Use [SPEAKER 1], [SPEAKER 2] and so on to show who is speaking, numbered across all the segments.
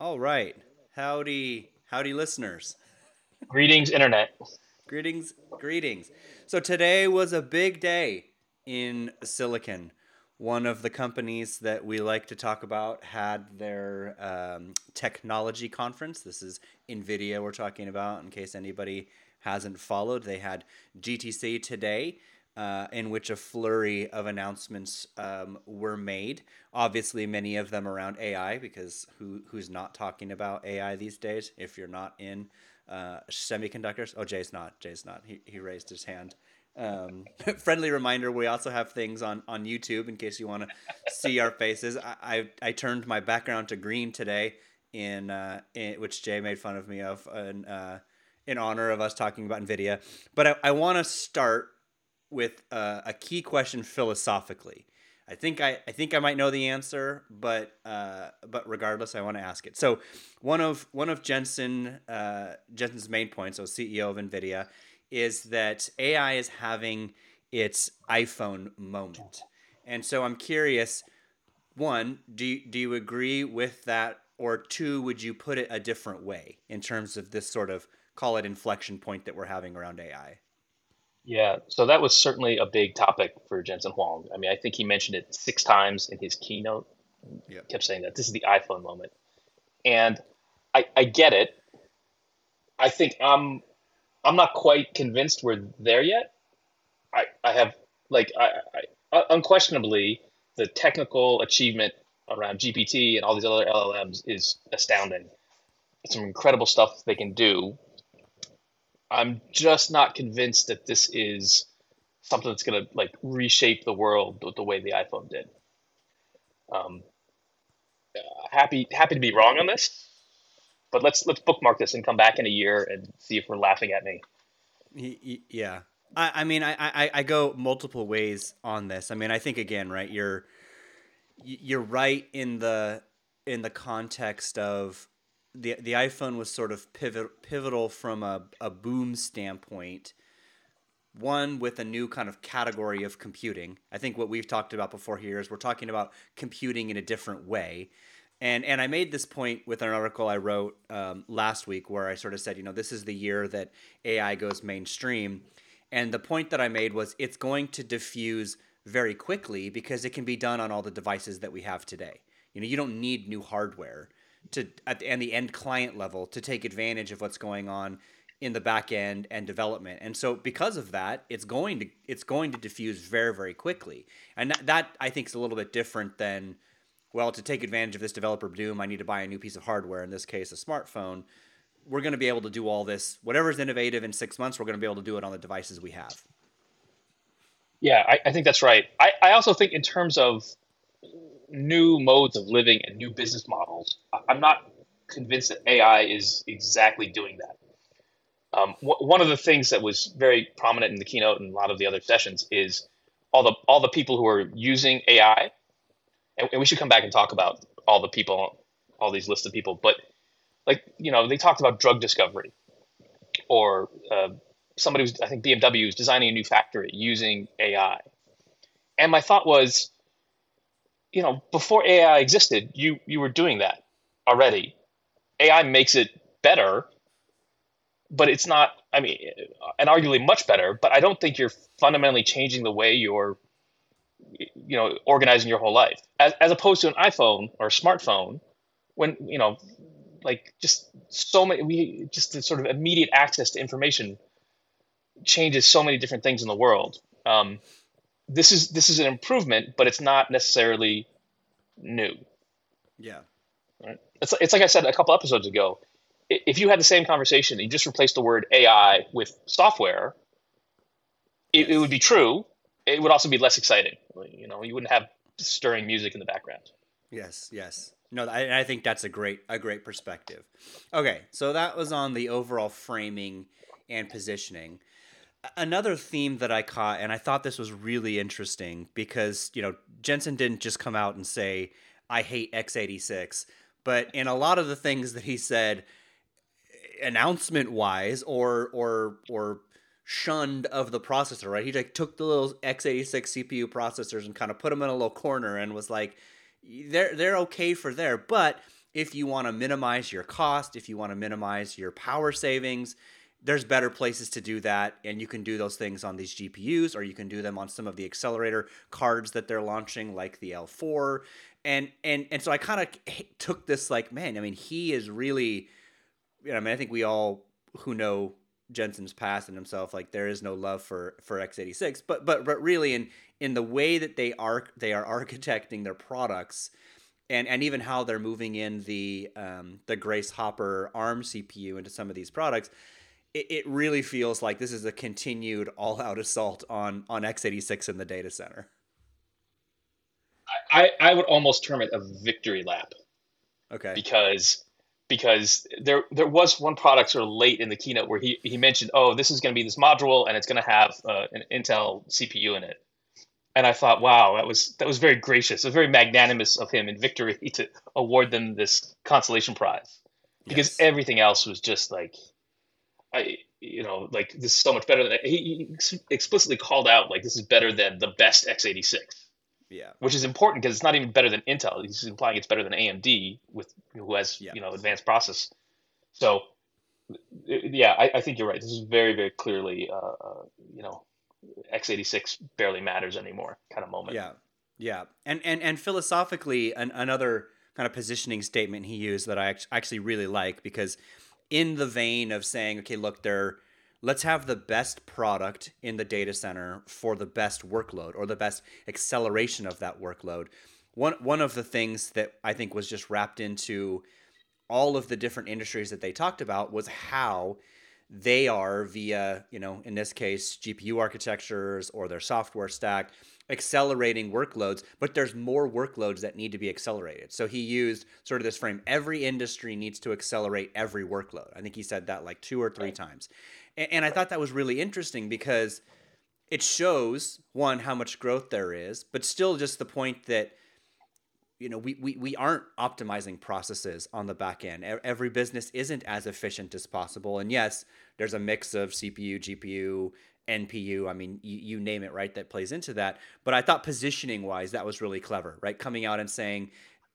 [SPEAKER 1] All right. Howdy, howdy, listeners.
[SPEAKER 2] Greetings, Internet.
[SPEAKER 1] Greetings, greetings. So today was a big day in Silicon. One of the companies that we like to talk about had their um, technology conference. This is NVIDIA we're talking about, in case anybody hasn't followed. They had GTC today uh, in which a flurry of announcements um, were made. Obviously, many of them around AI, because who who's not talking about AI these days? If you're not in uh, semiconductors, oh Jay's not. Jay's not. He he raised his hand. Um, friendly reminder: we also have things on on YouTube in case you want to see our faces. I, I, I turned my background to green today, in, uh, in which Jay made fun of me of, in, uh, in honor of us talking about Nvidia. But I, I want to start with uh, a key question philosophically. I think I, I think I might know the answer, but uh, but regardless, I want to ask it. So, one of one of Jensen uh, Jensen's main points, so CEO of Nvidia, is that AI is having its iPhone moment, and so I'm curious. One, do do you agree with that, or two, would you put it a different way in terms of this sort of call it inflection point that we're having around AI?
[SPEAKER 2] Yeah, so that was certainly a big topic for Jensen Huang. I mean, I think he mentioned it six times in his keynote. Yeah. Kept saying that this is the iPhone moment, and I, I get it. I think I'm I'm not quite convinced we're there yet. I, I have like I, I unquestionably the technical achievement around GPT and all these other LLMs is astounding. Some incredible stuff they can do I'm just not convinced that this is something that's going to like reshape the world the, the way the iPhone did. Um, uh, happy happy to be wrong on this, but let's let's bookmark this and come back in a year and see if we're laughing at me.
[SPEAKER 1] Yeah, I, I mean, I, I I go multiple ways on this. I mean, I think again, right? You're you're right in the in the context of the the iPhone was sort of pivot, pivotal from a, a boom standpoint. One with a new kind of category of computing. I think what we've talked about before here is we're talking about computing in a different way. And and I made this point with an article I wrote um, last week where I sort of said, you know, this is the year that AI goes mainstream. And the point that I made was it's going to diffuse very quickly because it can be done on all the devices that we have today. You know, you don't need new hardware to at the, and the end client level to take advantage of what's going on in the back end and development. And so because of that, it's going to it's going to diffuse very very quickly. And that, that I think is a little bit different than well to take advantage of this developer doom, I need to buy a new piece of hardware, in this case a smartphone. We're going to be able to do all this whatever is innovative in 6 months, we're going to be able to do it on the devices we have.
[SPEAKER 2] Yeah, I, I think that's right. I, I also think in terms of new modes of living and new business models. I'm not convinced that AI is exactly doing that. Um, one of the things that was very prominent in the keynote and a lot of the other sessions is all the all the people who are using AI, and, and we should come back and talk about all the people, all these lists of people. But like you know, they talked about drug discovery, or uh, somebody was I think BMW is designing a new factory using AI, and my thought was you know, before AI existed, you you were doing that already. AI makes it better, but it's not. I mean, and arguably much better. But I don't think you're fundamentally changing the way you're, you know, organizing your whole life, as as opposed to an iPhone or a smartphone, when you know, like just so many, we just the sort of immediate access to information changes so many different things in the world. Um, this is this is an improvement, but it's not necessarily new.
[SPEAKER 1] Yeah.
[SPEAKER 2] Right? It's it's like I said a couple episodes ago. If you had the same conversation and you just replaced the word AI with software, it, yes. it would be true. It would also be less exciting. You know, you wouldn't have stirring music in the background.
[SPEAKER 1] Yes, yes. No, I, I think that's a great a great perspective. Okay, so that was on the overall framing and positioning another theme that I caught, and I thought this was really interesting because you know Jensen didn't just come out and say I hate x86, but in a lot of the things that he said, announcement wise, or or or shunned of the processor, right? He like took the little x86 CPU processors and kind of put them in a little corner and was like, they're they're okay for there, but if you want to minimize your cost, if you want to minimize your power savings, there's better places to do that and you can do those things on these gpus or you can do them on some of the accelerator cards that they're launching like the l4 and and and so i kind of took this like man i mean he is really you know, i mean i think we all who know jensen's past and himself like there is no love for for x86 but but but really in in the way that they are they are architecting their products and and even how they're moving in the um, the Grace Hopper ARM CPU into some of these products, it, it really feels like this is a continued all out assault on on x86 in the data center.
[SPEAKER 2] I, I would almost term it a victory lap.
[SPEAKER 1] Okay.
[SPEAKER 2] Because because there there was one product sort of late in the keynote where he, he mentioned, oh, this is going to be this module and it's going to have uh, an Intel CPU in it, and I thought, wow, that was that was very gracious, it was very magnanimous of him in victory to award them this consolation prize, because yes. everything else was just like I, you know, like this is so much better than he, he explicitly called out like this is better than the best x86.
[SPEAKER 1] Yeah,
[SPEAKER 2] which is important because it's not even better than Intel. He's implying it's better than AMD with who has yeah. you know advanced process. So, yeah, I, I, think you're right. This is very very clearly, uh, uh, you know, x86 barely matters anymore kind of moment.
[SPEAKER 1] Yeah, yeah, and and and philosophically, an, another kind of positioning statement he used that I actually really like because in the vein of saying, okay, look, there, let's have the best product in the data center for the best workload or the best acceleration of that workload. One one of the things that I think was just wrapped into all of the different industries that they talked about was how they are via, you know, in this case, GPU architectures or their software stack accelerating workloads, but there's more workloads that need to be accelerated. So he used sort of this frame every industry needs to accelerate every workload. I think he said that like two or three right. times. And, and I thought that was really interesting because it shows one how much growth there is, but still just the point that you know we, we, we aren't optimizing processes on the back end every business isn't as efficient as possible and yes there's a mix of cpu gpu NPU. I mean, you, you, name it, right? That plays into that. But I thought positioning wise, that was really clever, right? Coming out and saying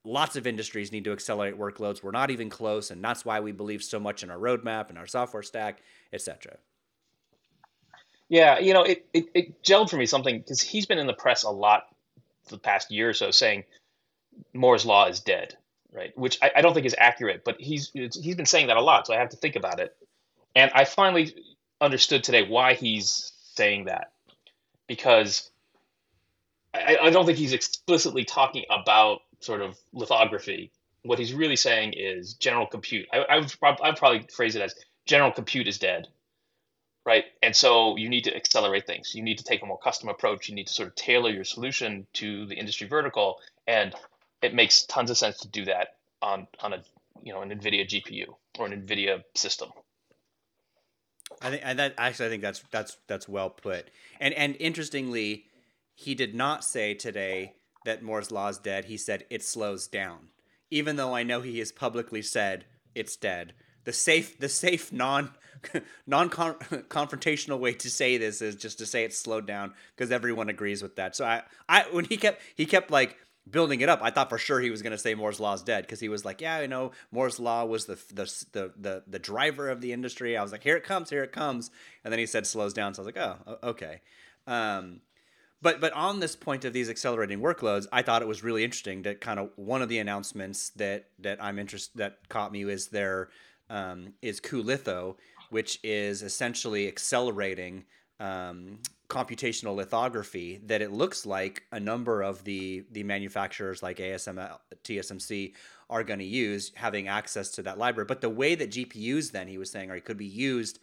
[SPEAKER 1] lots of industries need to accelerate workloads. We're not even close, and that's why we believe so much in our roadmap and our software stack, etc.
[SPEAKER 2] Yeah, you know, it, it, it gelled for me something because he's been in the press a lot the past year or so saying Moore's law is dead, right? Which I, I don't think is accurate, but he's he's been saying that a lot, so I have to think about it. And I finally understood today why he's saying that because I, I, don't think he's explicitly talking about sort of lithography. What he's really saying is general compute. I, I would I'd probably phrase it as general compute is dead, right? And so you need to accelerate things. You need to take a more custom approach. You need to sort of tailor your solution to the industry vertical, and it makes tons of sense to do that on on a you know an NVIDIA GPU or an NVIDIA system.
[SPEAKER 1] I think and that actually I think that's that's that's well put. And and interestingly, he did not say today that Moore's law is dead. He said it slows down. Even though I know he has publicly said it's dead. The safe the safe non non confrontational way to say this is just to say it's slowed down because everyone agrees with that. So I I when he kept he kept like building it up, I thought for sure he was going to say Moore's law is dead because he was like, yeah, you know, Moore's law was the, the the the the driver of the industry. I was like, here it comes, here it comes, and then he said slows down. So I was like, oh, okay. Um, but but on this point of these accelerating workloads, I thought it was really interesting that kind of one of the announcements that that I'm interested that caught me is there um, is which is essentially accelerating um, computational lithography that it looks like a number of the the manufacturers like ASML, TSMC are going to use having access to that library. But the way that GPUs then he was saying or could be used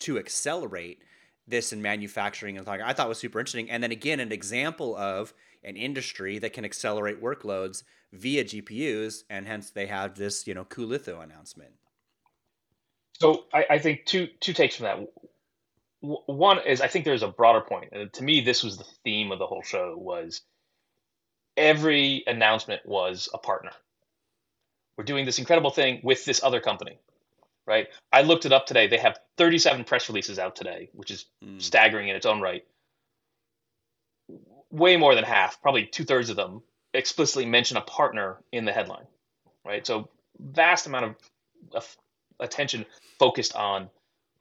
[SPEAKER 1] to accelerate this in manufacturing and I thought was super interesting. And then again, an example of an industry that can accelerate workloads via GPUs, and hence they have this, you know, cuLitho announcement.
[SPEAKER 2] So I, I think two two takes from that one is I think there's a broader point. And to me, this was the theme of the whole show was every announcement was a partner. We're doing this incredible thing with this other company, right? I looked it up today. They have 37 press releases out today, which is mm. staggering in its own right. Way more than half, probably two thirds of them, explicitly mention a partner in the headline, right? So vast amount of, of attention focused on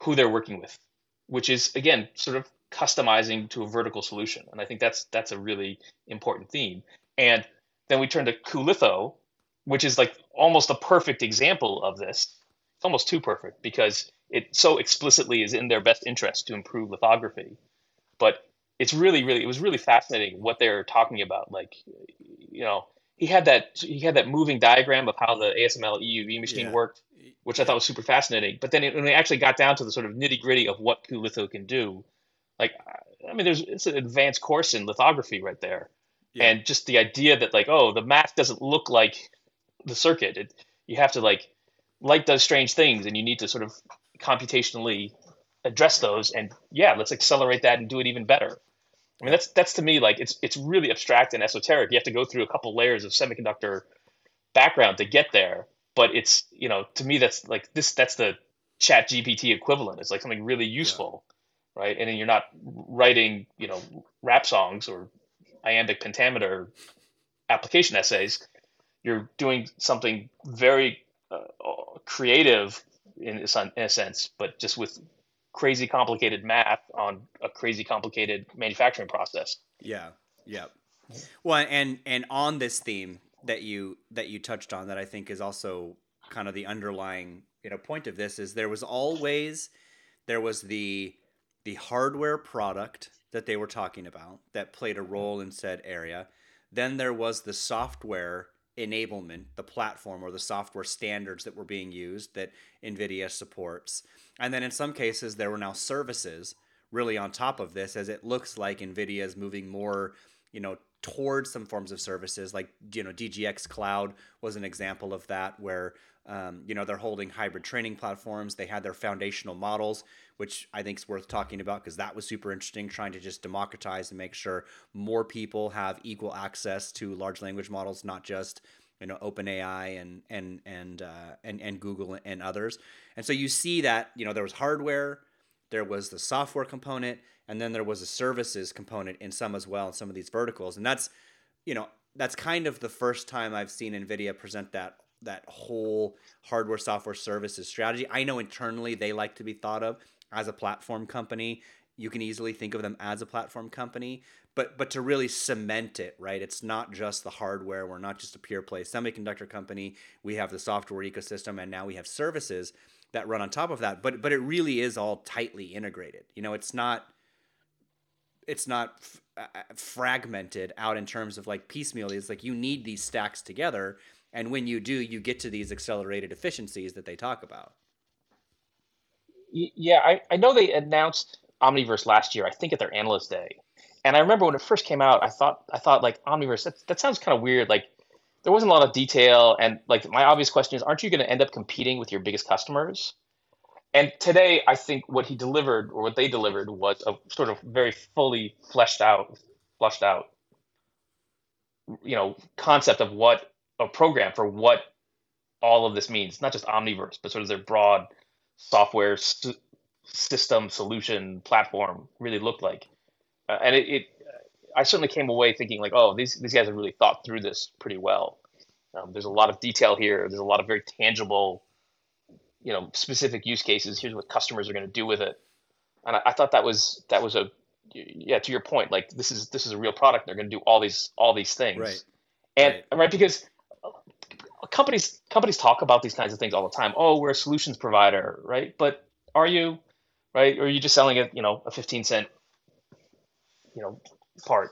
[SPEAKER 2] who they're working with, which is again sort of customizing to a vertical solution. And I think that's that's a really important theme. And then we turn to cuLitho, which is like almost a perfect example of this. It's almost too perfect because it so explicitly is in their best interest to improve lithography. But it's really, really, it was really fascinating what they're talking about. Like, you know, he had that he had that moving diagram of how the ASML EUV machine yeah. worked, which I thought was super fascinating. But then it, when we actually got down to the sort of nitty gritty of what cuLitho can do, like, I mean, there's it's an advanced course in lithography right there, yeah. and just the idea that like, oh, the math doesn't look like the circuit. It, you have to like light does strange things, and you need to sort of computationally address those. And yeah, let's accelerate that and do it even better. I mean, that's that's to me like it's it's really abstract and esoteric. You have to go through a couple layers of semiconductor background to get there. But it's you know to me that's like this that's the Chat GPT equivalent. It's like something really useful, yeah. right? And then you're not writing you know rap songs or iambic pentameter application essays. You're doing something very uh, creative in, in a sense, but just with crazy complicated math on a crazy complicated manufacturing process.
[SPEAKER 1] Yeah. Yeah. Well, and and on this theme that you that you touched on that I think is also kind of the underlying, you know, point of this is there was always there was the the hardware product that they were talking about that played a mm-hmm. role in said area. Then there was the software enablement, the platform or the software standards that were being used that NVIDIA supports. And then in some cases, there were now services really on top of this, as it looks like NVIDIA is moving more, you know, towards some forms of services like, you know, DGX Cloud was an example of that, where, um, you know, they're holding hybrid training platforms. They had their foundational models, which I think is worth talking about because that was super interesting, trying to just democratize and make sure more people have equal access to large language models, not just you know OpenAI and and and uh, and and Google and others. And so you see that you know there was hardware, there was the software component, and then there was a services component in some as well in some of these verticals. And that's you know that's kind of the first time I've seen Nvidia present that that whole hardware software services strategy. I know internally they like to be thought of as a platform company. You can easily think of them as a platform company, but but to really cement it, right? It's not just the hardware. We're not just a pure play semiconductor company. We have the software ecosystem, and now we have services that run on top of that. But but it really is all tightly integrated. You know, it's not it's not f- uh, uh fragmented out in terms of like piecemeal. It's like you need these stacks together, and when you do, you get to these accelerated efficiencies that they talk about
[SPEAKER 2] yeah, I, I know they announced Omniverse last year. I think at their analyst day, and I remember when it first came out, I thought I thought like Omniverse that, that sounds kind of weird. Like there wasn't a lot of detail, and like my obvious question is, aren't you going to end up competing with your biggest customers? And today, I think what he delivered or what they delivered was a sort of very fully fleshed out, flushed out, you know, concept of what a program for what all of this means. Not just Omniverse, but sort of their broad software st- system solution platform really looked like. Uh, and it, it, I certainly came away thinking like, oh, these these guys have really thought through this pretty well. Um, there's a lot of detail here. There's a lot of very tangible, you know, specific use cases. Here's what customers are going to do with it. And I, I, thought that was that was a yeah. To your point, like this is this is a real product. They're going to do all these all these things.
[SPEAKER 1] Right.
[SPEAKER 2] And right, right because companies companies talk about these kinds of things all the time. Oh, we're a solutions provider, right? But are you, right? Or are you just selling a you know a fifteen cent, you know, part?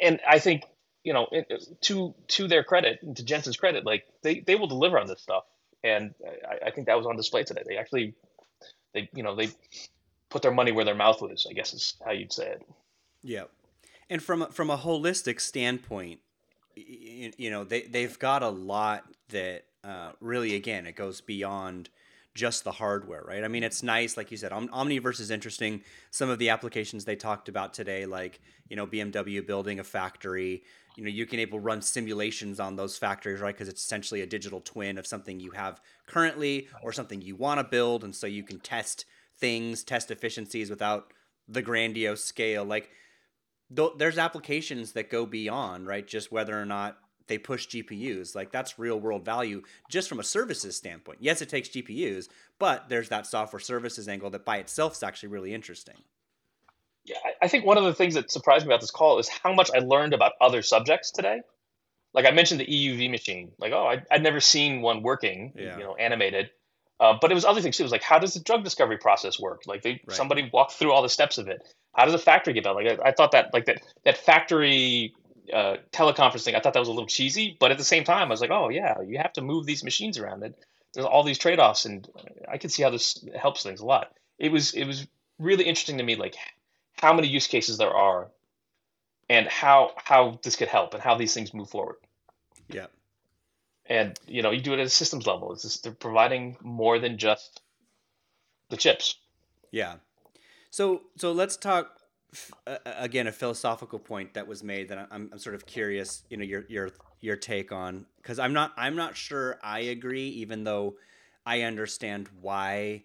[SPEAKER 2] And I think you know it, to to their credit, to Jensen's credit, like they they will deliver on this stuff, and I, I think that was on display today. They actually, they you know they put their money where their mouth was. I guess is how you'd say it.
[SPEAKER 1] Yeah, and from from a holistic standpoint, you, you know they they've got a lot that uh, really again it goes beyond just the hardware, right? I mean, it's nice, like you said, Omniverse is interesting. Some of the applications they talked about today, like you know BMW building a factory, you know you can able run simulations on those factories, right? Because it's essentially a digital twin of something you have currently or something you want to build, and so you can test things, test efficiencies without the grandiose scale, like th- there's applications that go beyond right just whether or not they push GPUs. Like that's real world value just from a services standpoint. Yes, it takes GPUs, but there's that software services angle that by itself is actually really interesting.
[SPEAKER 2] Yeah, I think one of the things that surprised me about this call is how much I learned about other subjects today. Like I mentioned the EUV machine. Like, oh, I, would never seen one working, yeah. you know, animated. Uh, but it was other things too. It was like, how does the drug discovery process work? Like, they right. somebody walked through all the steps of it. How does a factory get built? Like, I, I thought that like that that factory uh, teleconferencing, I thought that was a little cheesy, but at the same time, I was like, oh yeah, you have to move these machines around. It there's all these trade offs, and I can see how this helps things a lot. It was it was really interesting to me, like how many use cases there are, and how how this could help, and how these things move forward.
[SPEAKER 1] Yeah.
[SPEAKER 2] And you know, you do it at a systems level. It's just they're providing more than just the chips.
[SPEAKER 1] Yeah. So so let's talk again a philosophical point that was made that I'm, I'm sort of curious you know your your your take on because i'm not i'm not sure i agree even though i understand why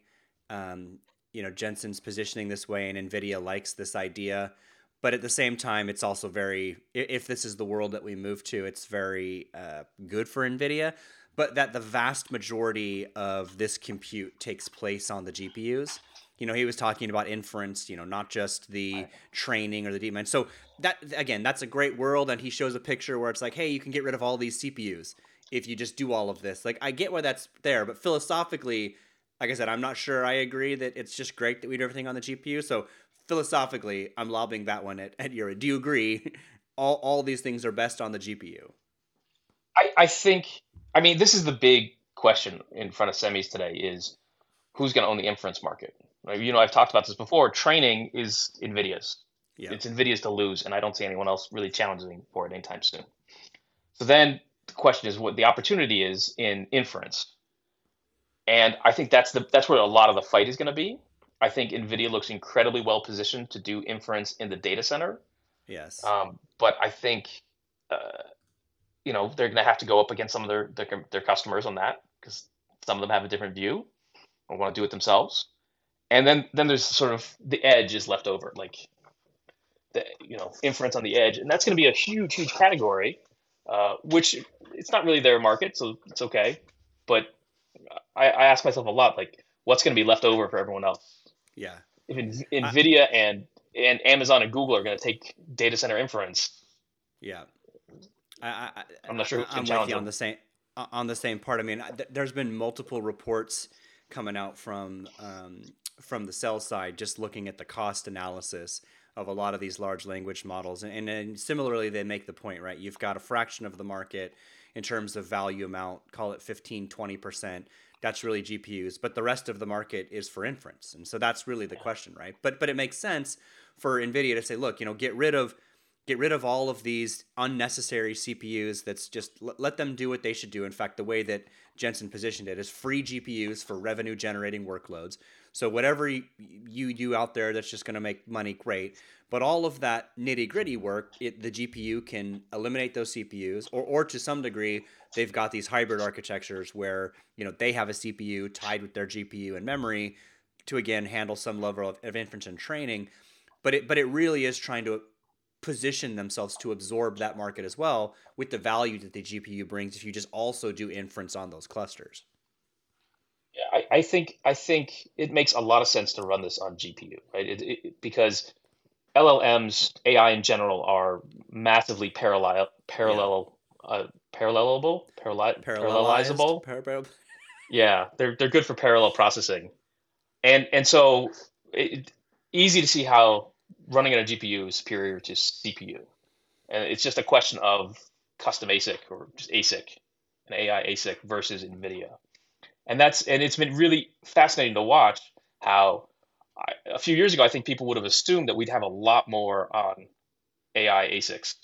[SPEAKER 1] um, you know jensen's positioning this way and nvidia likes this idea. But at the same time it's also very if this is the world that we move to it's very uh, good for nvidia. But that the vast majority of this compute takes place on the gpus you know, he was talking about inference, you know, not just the training or the deep mind. So that again, that's a great world, and he shows a picture where it's like, hey, you can get rid of all these CPUs if you just do all of this. Like, I get why that's there, but philosophically, like I said, I'm not sure I agree that it's just great that we do everything on the GPU. So philosophically, I'm lobbing that one at, at Yuri. Do you agree? All all these things are best on the GPU.
[SPEAKER 2] I, I think I mean this is the big question in front of semis today is who's going to own the inference market you know, I've talked about this before. Training is NVIDIA's. Yeah. It's NVIDIA's to lose, and I don't see anyone else really challenging for it anytime soon. So then the question is what the opportunity is in inference. And I think that's the that's where a lot of the fight is going to be. I think NVIDIA looks incredibly well positioned to do inference in the data center.
[SPEAKER 1] Yes.
[SPEAKER 2] Um, but I think, uh, you know, they're going to have to go up against some of their their, their customers on that because some of them have a different view or want to do it themselves and then then there's sort of the edge is left over, like the you know inference on the edge, and that's going to be a huge huge category, uh, which it's not really their market, so it's okay. But I, I ask myself a lot, like what's going to be left over for everyone else?
[SPEAKER 1] Yeah.
[SPEAKER 2] If Nvidia I, and and Amazon and Google are going to take data center inference.
[SPEAKER 1] Yeah.
[SPEAKER 2] I, I, am not sure.
[SPEAKER 1] I'm with you on the same on the same part. I mean, there's been multiple reports coming out from um, from the sell side, just looking at the cost analysis of a lot of these large language models. And, and similarly, they make the point, right? You've got a fraction of the market in terms of value amount, call it 15, 20%. That's really GPUs, but the rest of the market is for inference. And so that's really the question, right? But but it makes sense for Nvidia to say, look, you know, get rid of get rid of all of these unnecessary CPUs. That's just let them do what they should do. In fact, the way that Jensen positioned it is free GPUs for revenue generating workloads. So whatever you, do out there that's just going to make money, great. But all of that nitty gritty work, it, the GPU can eliminate those CPUs, or or to some degree, they've got these hybrid architectures where you know they have a CPU tied with their GPU and memory to again handle some level of, of inference and training. But it but it really is trying to position themselves to absorb that market as well with the value that the GPU brings if you just also do inference on those clusters.
[SPEAKER 2] Yeah, I, I think I think it makes a lot of sense to run this on GPU, right? It, it, because LLMs, AI in general, are massively parallel, parallel, yeah. uh, parallelable, parallel, parallelizable. Parallel. yeah, they're they're good for parallel processing, and and so it, easy to see how running on a GPU is superior to CPU, and it's just a question of custom ASIC or just ASIC, an AI ASIC versus NVIDIA and that's and it's been really fascinating to watch how I, a few years ago I think people would have assumed that we'd have a lot more on AI ASICs,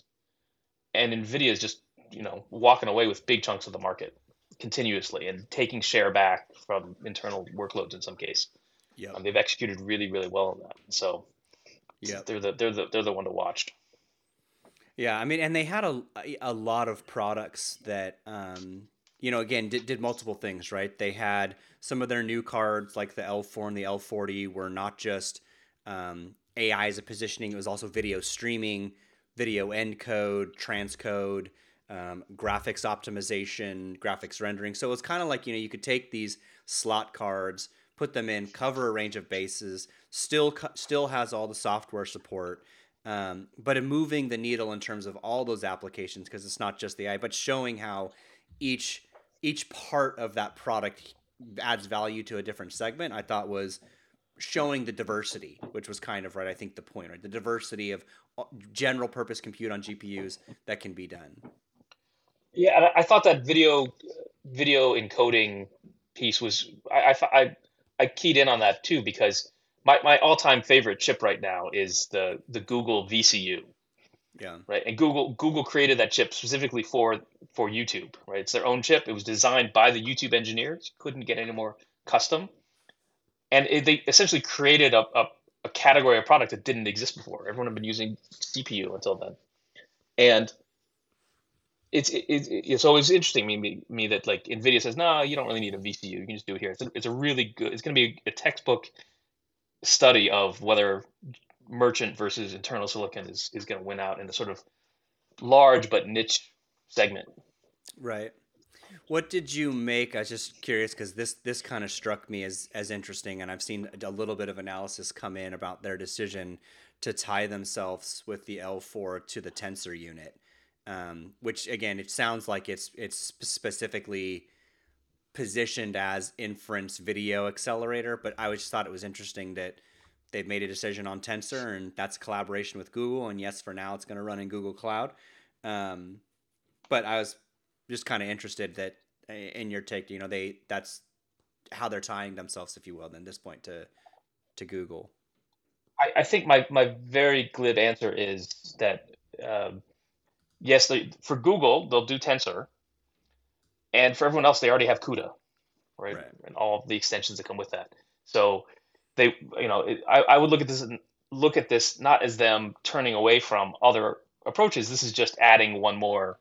[SPEAKER 2] and Nvidia is just you know walking away with big chunks of the market continuously and taking share back from internal workloads in some case. Yeah, um, they've executed really really well on that. So yeah, they're the they're the they're the one to watch.
[SPEAKER 1] Yeah, I mean, and they had a a lot of products that um, you know, again, did, did multiple things, right? They had some of their new cards, like the L4 and the L40, were not just um, AI as a positioning, it was also video streaming, video encode, transcode. um, graphics optimization, graphics rendering. So it's kind of like you know you could take these slot cards, put them in, cover a range of bases, still still has all the software support, um, but in moving the needle in terms of all those applications because it's not just the AI, but showing how each each part of that product adds value to a different segment. I thought was showing the diversity, which was kind of right. I think the point, right? The diversity of uh, general purpose compute on GPUs that can be done.
[SPEAKER 2] Yeah, I thought that video video encoding piece was I, I, I keyed in on that too because my, my all time favorite chip right now is the the Google VCU.
[SPEAKER 1] Yeah.
[SPEAKER 2] Right. And Google Google created that chip specifically for for YouTube. Right. It's their own chip. It was designed by the YouTube engineers. Couldn't get any more custom. And it, they essentially created a, a, a category of product that didn't exist before. Everyone had been using CPU until then. And it's it, it's always interesting me, me me that like Nvidia says no you don't really need a VCU you can just do it here it's a, it's a really good it's going to be a textbook study of whether merchant versus internal silicon is is going to win out in a sort of large but niche segment
[SPEAKER 1] right what did you make I was just curious because this this kind of struck me as as interesting and I've seen a little bit of analysis come in about their decision to tie themselves with the L4 to the tensor unit um, which again, it sounds like it's it's specifically positioned as inference video accelerator. But I just thought it was interesting that they've made a decision on Tensor, and that's collaboration with Google. And yes, for now, it's going to run in Google Cloud. Um, but I was just kind of interested that in your take, you know, they that's how they're tying themselves, if you will, then this point to to Google.
[SPEAKER 2] I, I think my my very glib answer is that um, yes, they, for Google, they'll do Tensor. And for everyone else, they already have CUDA, right? right. And all the extensions that come with that. So they, you know, it, I, I would look at this and look at this not as them turning away from other approaches. This is just adding one more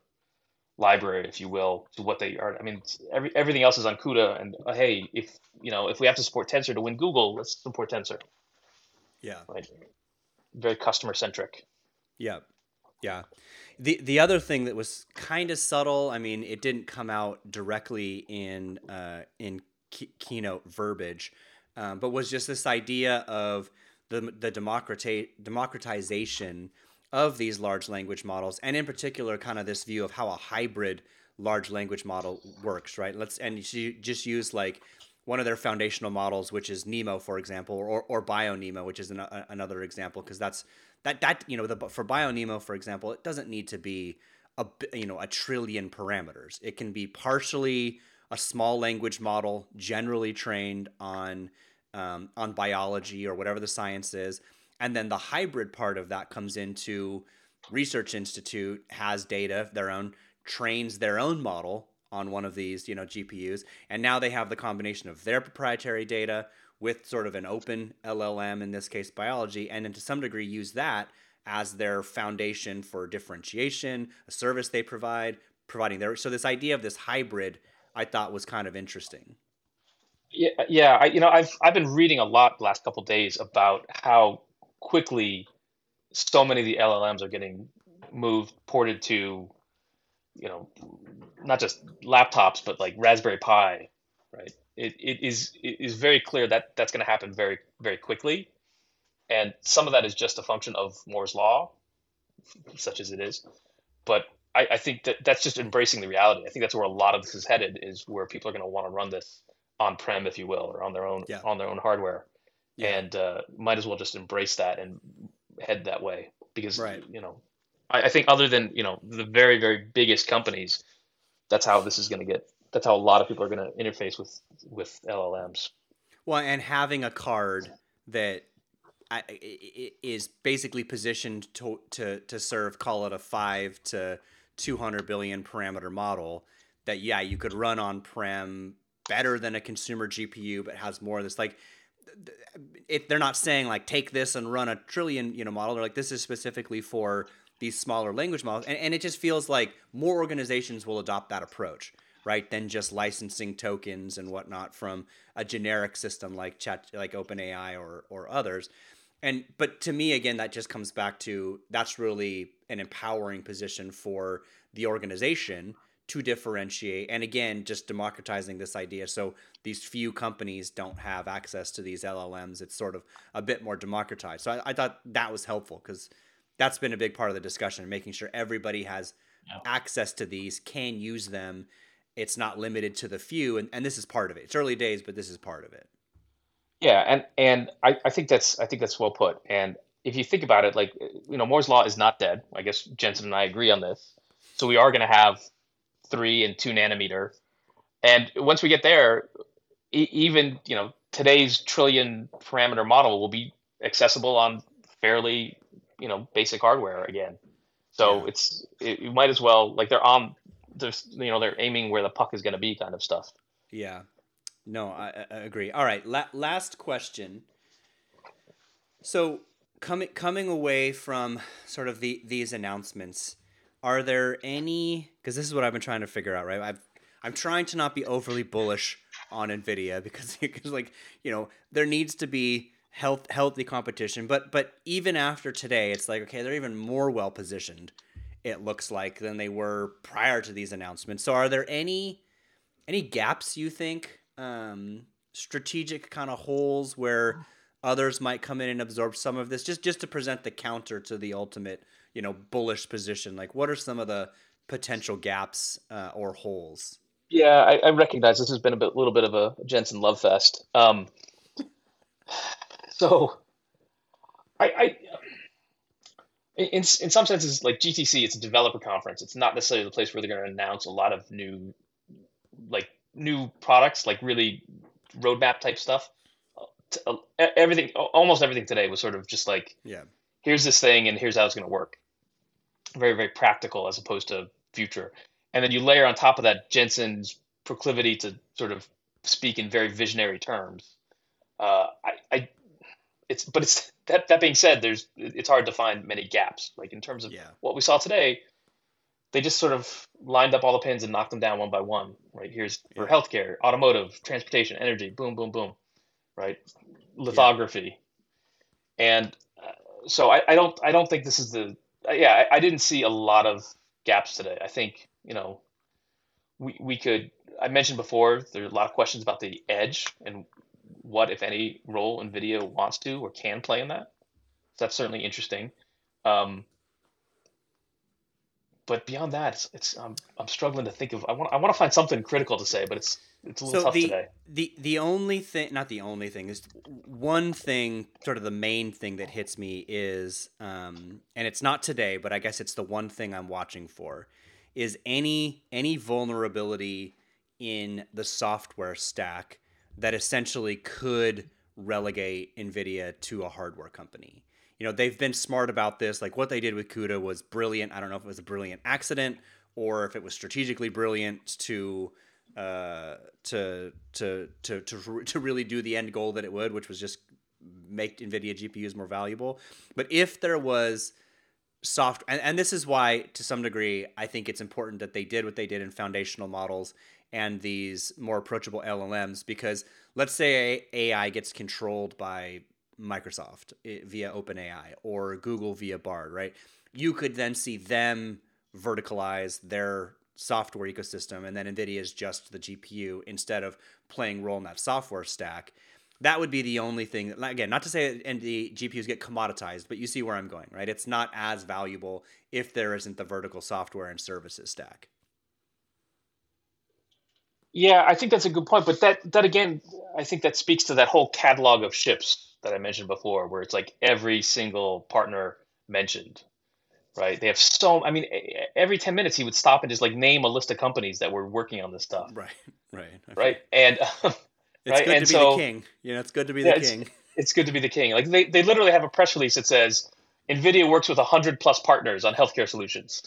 [SPEAKER 2] library, if you will, to what they are. I mean, every, everything else is on CUDA. And uh, hey, if you know, if we have to support Tensor to win Google, let's support Tensor.
[SPEAKER 1] Yeah.
[SPEAKER 2] Right. Very customer centric.
[SPEAKER 1] Yeah. Yeah. The the other thing that was kind of subtle, I mean, it didn't come out directly in uh, in key, keynote verbiage, um, but was just this idea of the the democrati- democratization of these large language models, and in particular, kind of this view of how a hybrid large language model works, right? Let's and you just use like one of their foundational models, which is NeMo, for example, or or BioNeMo, which is an, a, another example, because that's that that you know the, for BioNeMo, for example, it doesn't need to be a you know a trillion parameters. It can be partially a small language model, generally trained on um, on biology or whatever the science is, and then the hybrid part of that comes into Research Institute has data their own trains their own model on one of these you know GPUs, and now they have the combination of their proprietary data with sort of an open LLM, in this case biology, and then to some degree use that as their foundation for differentiation, a service they provide, providing their. So this idea of this hybrid, I thought was kind of interesting.
[SPEAKER 2] Yeah, yeah. I, you know, I've I've been reading a lot the last couple days about how quickly so many of the LLMs are getting moved, ported to, you know, not just laptops, but like Raspberry Pi, right? it, it is it is very clear that that's going to happen very very quickly, and some of that is just a function of Moore's law, such as it is. But I, I think that that's just embracing the reality. I think that's where a lot of this is headed. Is where people are going to want to run this on prem, if you will, or on their own yeah. on their own hardware, yeah. and uh, might as well just embrace that and head that way because right. you know I, I think other than you know the very very biggest companies, that's how this is going to get that's how a lot of people are going to interface with with LLMs.
[SPEAKER 1] Well, and having a card that is basically positioned to to to serve call it a 5 to 200 billion parameter model that yeah, you could run on prem better than a consumer GPU but has more of this like if they're not saying like take this and run a trillion, you know, model, they're like this is specifically for these smaller language models and, and it just feels like more organizations will adopt that approach right, than just licensing tokens and whatnot from a generic system like Chat, like OpenAI or or others. And but to me again that just comes back to that's really an empowering position for the organization to differentiate. And again just democratizing this idea. So these few companies don't have access to these llms it's sort of a bit more democratized. So i, I thought that was helpful because that's been a big part of the discussion making sure everybody has yeah. access to these can use them. It's not limited to the few and, and this is part of it. It's early days but this is part of it
[SPEAKER 2] yeah and and I, I think that's i think that's well put and if you think about it like you know moore's law is not dead i guess jensen and i agree on this so we are going to have three and two nanometer. And once we get there, e- even you know today's trillion parameter model will be accessible on fairly you know basic hardware again. So yeah. it's it, you might as well like they're on there's you know they're aiming where the puck is going to be kind of stuff.
[SPEAKER 1] Yeah. No, I, I agree. All right, La- last question. So coming coming away from sort of the these announcements, are there any because this is what I've been trying to figure out, right? I've I'm trying to not be overly bullish on Nvidia because because like, you know, there needs to be health healthy competition, but but even after today, it's like okay, they're even more well positioned it looks like than they were prior to these announcements. So are there any any gaps you think um strategic kind of holes where others might come in and absorb some of this just just to present the counter to the ultimate you know bullish position. Like what are some of the potential gaps uh, or holes?
[SPEAKER 2] Yeah I, I, recognize this has been a bit, little bit of a jensen love fest. Um, so I, I in, in some senses like gtc it's a developer conference. It's not necessarily the place where they're going to announce a lot of new like new products like really roadmap type stuff uh, everything almost everything today was sort of just like
[SPEAKER 1] yeah
[SPEAKER 2] here's this thing and here's how it's going to work. Very, very practical as opposed to future. And then you layer on top of that Jensen's proclivity to sort of speak in very visionary terms. Uh, I, I, it's, but it's that, that being said, there's, it's hard to find many gaps. Like in terms of
[SPEAKER 1] yeah.
[SPEAKER 2] what we saw today, they just sort of lined up all the pins and knocked them down one by one. Right here's for yeah. healthcare, automotive, transportation, energy, boom, boom, boom. Right, lithography, yeah. and so I, I don't I don't think this is the yeah I, I didn't see a lot of gaps today. I think you know we we could I mentioned before there are a lot of questions about the edge and what if any role NVIDIA wants to or can play in that. So that's certainly interesting. Um, but beyond that, it's, it's I'm, I'm struggling to think of. I want I want to find something critical to say, but it's it's a little so tough
[SPEAKER 1] the,
[SPEAKER 2] today.
[SPEAKER 1] The the only thing, not the only thing, is one thing. Sort of the main thing that hits me is, um, and it's not today, but I guess it's the one thing I'm watching for, is any any vulnerability in the software stack that essentially could relegate Nvidia to a hardware company you know they've been smart about this. Like what they did with cuda was brilliant. I don't know if it was a brilliant accident or if it was strategically brilliant to uh, to, to to to to really do the end goal that it would which was just make nvidia gpus more valuable. But if there was soft and, and this is why to some degree i think it's important that they did what they did in foundational models and these more approachable llms because let's say ai gets controlled by Microsoft eh, via OpenAI or Google via Bard, right? You could then see them verticalize their software ecosystem, and then NVIDIA is just the GPU instead of playing role in that software stack. That would be the only thing. Again, not to say and the GPUs get commoditized, but you see where I'm going, right? It's not as valuable if there isn't the vertical software and services stack.
[SPEAKER 2] Yeah, I think that's a good point. But that that again, I think that speaks to that whole catalog of ships that I mentioned before, where it's like every single partner mentioned, right? They have so. I mean, every ten minutes he would stop and just like name a list of companies that were working on this stuff.
[SPEAKER 1] Right, right,
[SPEAKER 2] right. And um,
[SPEAKER 1] it's right? good and to be so, the king. You know, it's good to be yeah, the king.
[SPEAKER 2] It's, it's good to be the king. Like they, they literally have a press release that says NVIDIA works with hundred plus partners on healthcare solutions.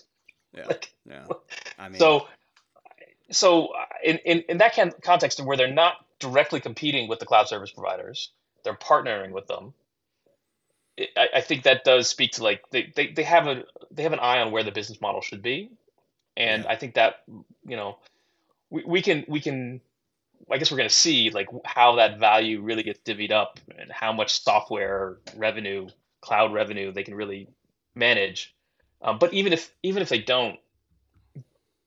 [SPEAKER 1] Yeah, like, yeah.
[SPEAKER 2] I mean, so so in, in, in that context where they're not directly competing with the cloud service providers, they're partnering with them. I, I, think that does speak to like they, they, they have a they have an eye on where the business model should be, and yeah. I think that you know we, we can we can I guess we're going to see like how that value really gets divvied up and how much software revenue, cloud revenue they can really manage. Um, but even if even if they don't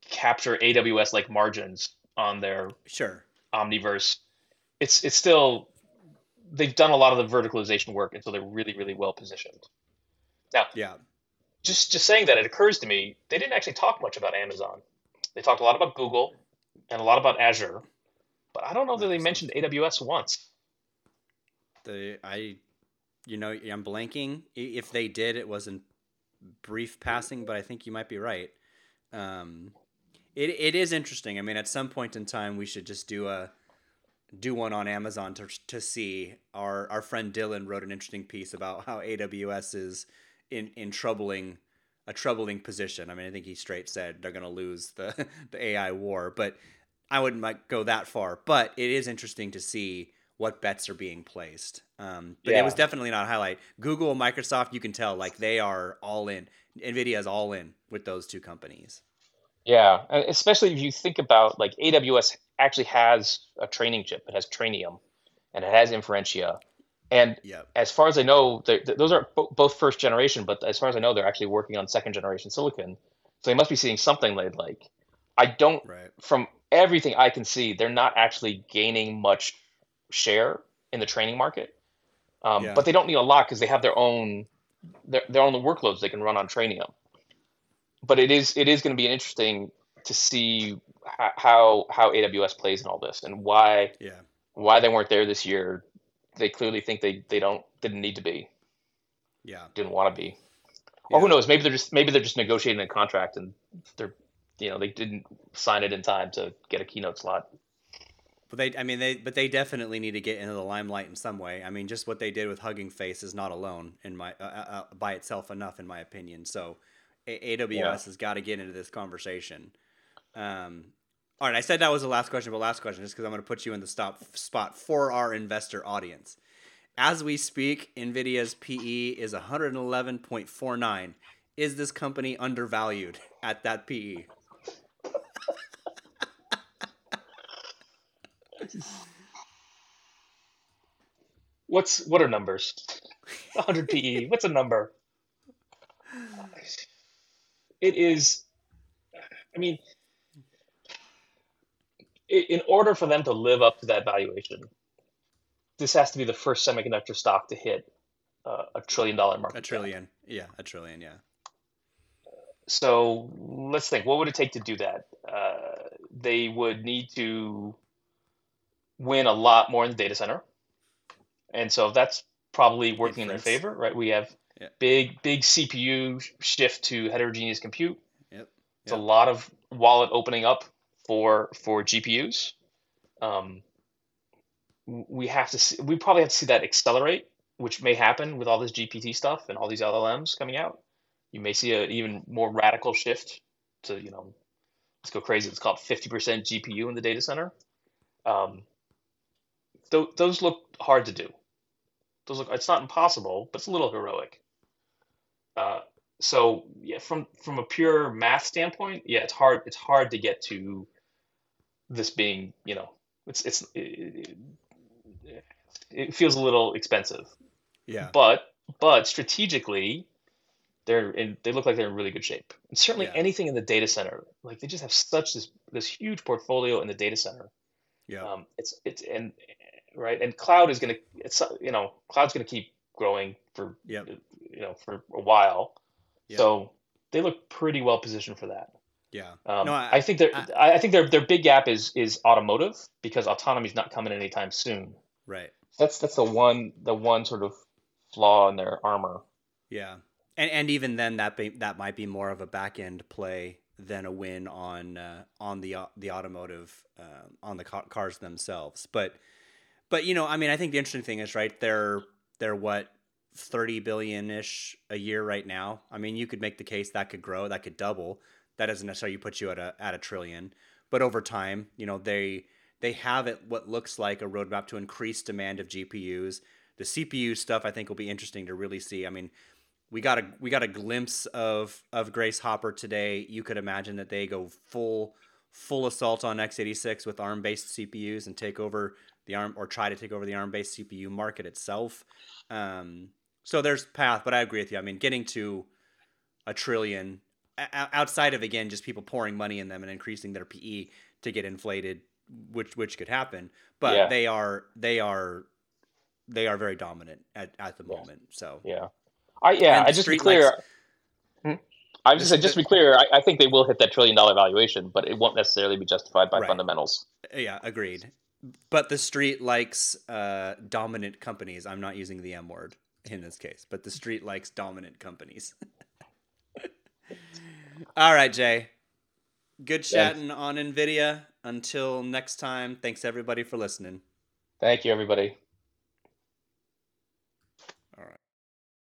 [SPEAKER 2] capture AWS like margins on their
[SPEAKER 1] sure
[SPEAKER 2] Omniverse, it's it's still they've done a lot of the verticalization work, and so they're really really well positioned. Now,
[SPEAKER 1] yeah,
[SPEAKER 2] just just saying that, it occurs to me they didn't actually talk much about Amazon. They talked a lot about Google and a lot about Azure, but I don't know that they mentioned AWS once.
[SPEAKER 1] The I, you know, I'm blanking. If they did, it was in brief passing, but I think you might be right. Um, it it is interesting. I mean, at some point in time, we should just do a do one on Amazon to to see. Our our friend Dylan wrote an interesting piece about how AWS is in in troubling a troubling position. I mean, I think he straight said they're going to lose the the AI war, but I wouldn't like, go that far. But it is interesting to see what bets are being placed. Um, but yeah. it was definitely not a highlight. Google, Microsoft, you can tell like they are all in. Nvidia is all in with those two companies.
[SPEAKER 2] Yeah, especially if you think about like AWS actually has a training chip. It has Trainium, and it has Inferentia. And yep. as far as I know, those are both first generation. But as far as I know, they're actually working on second generation silicon. So they must be seeing something like like. I don't. Right. From everything I can see, they're not actually gaining much share in the training market. Um, yeah. But they don't need a lot because they have their own their, their own workloads they can run on Trainium but it is it is going to be interesting to see how how AWS plays in all this and why
[SPEAKER 1] yeah
[SPEAKER 2] why they weren't there this year. They clearly think they they don't didn't need to be.
[SPEAKER 1] Yeah,
[SPEAKER 2] didn't want to be. Or who knows? Maybe they're just maybe they're just negotiating a contract and they're you know they didn't sign it in time to get a keynote slot.
[SPEAKER 1] But they, I mean, they, but they definitely need to get into the limelight in some way. I mean, just what they did with Hugging Face is not alone in my, uh, uh, uh by itself enough, in my opinion. So, AWS yeah. has got to get into this conversation. Um, all right, I said that was the last question, but last question, just because I'm going to put you in the stop spot for our investor audience. As we speak, Nvidia's PE is 111.49. Is this company undervalued at that PE?
[SPEAKER 2] What's what are numbers? 100 PE. What's a number? It is i mean in order for them to live up to that valuation this has to be the first semiconductor stock to hit uh, a trillion dollar market
[SPEAKER 1] a trillion. Cap. yeah a trillion yeah.
[SPEAKER 2] So let's think what would it take to do that? Uh, they would need to win a lot more in the data center. And so that's probably working in their favor right? We have yeah. Big big CPU shift to heterogeneous compute.
[SPEAKER 1] Yep.
[SPEAKER 2] It's a lot of wallet opening up for for GPUs. Um, we have to see, we probably have to see that accelerate, which may happen with all this GPT stuff and all these LLMs coming out. You may see an even more radical shift to you know, let's go crazy. It's called fifty percent GPU in the data center. Um, th- those look hard to do. Those look it's not impossible, but it's a little heroic. Uh, so yeah, from from a pure math standpoint, yeah, it's hard. It's hard to get to this being, you know, it's it's it, it feels a little expensive.
[SPEAKER 1] Yeah.
[SPEAKER 2] But but strategically, they're in, they look like they're in really good shape. And certainly yeah. anything in the data center, like they just have such this this huge portfolio in the data center.
[SPEAKER 1] Yeah.
[SPEAKER 2] Um, it's it's and right and cloud is gonna it's you know cloud's gonna keep growing for
[SPEAKER 1] yep.
[SPEAKER 2] You know for a while. Yep. So they look pretty well positioned for that.
[SPEAKER 1] Yeah.
[SPEAKER 2] Um, no, I, I, think their I, I, think their their big gap is is automotive because autonomy is not coming anytime soon.
[SPEAKER 1] Right.
[SPEAKER 2] That's that's the one the one sort of flaw in their armor.
[SPEAKER 1] Yeah. And and even then that be, that might be more of a back end play than a win on uh, on the uh, the automotive uh, on the ca- cars themselves. But but you know, I mean, I think the interesting thing is right. They're they're what 30 billion ish a year right now. I mean, you could make the case that could grow, that could double. That doesn't necessarily put you at a at a trillion, but over time, you know, they they have it what looks like a roadmap to increase demand of GPUs. The CPU stuff I think will be interesting to really see. I mean, we got a we got a glimpse of of Grace Hopper today. You could imagine that they go full full assault on x86 with ARM based CPUs and take over the ARM or try to take over the ARM based CPU market itself. Um, so there's path, but I agree with you. I mean, getting to a trillion outside of again just people pouring money in them and increasing their PE to get inflated, which which could happen. But yeah. they are they are they are very dominant at, at the moment. So
[SPEAKER 2] yeah, I yeah, I just be clear. Hmm? I just say, just to be clear, I, I, think they will hit that trillion dollar valuation, but it won't necessarily be justified by right. fundamentals.
[SPEAKER 1] Yeah, agreed. But the street likes uh, dominant companies. I'm not using the M word in this case, but the street likes dominant companies. All right, Jay. Good chatting on NVIDIA. Until next time, thanks everybody for listening.
[SPEAKER 2] Thank you, everybody.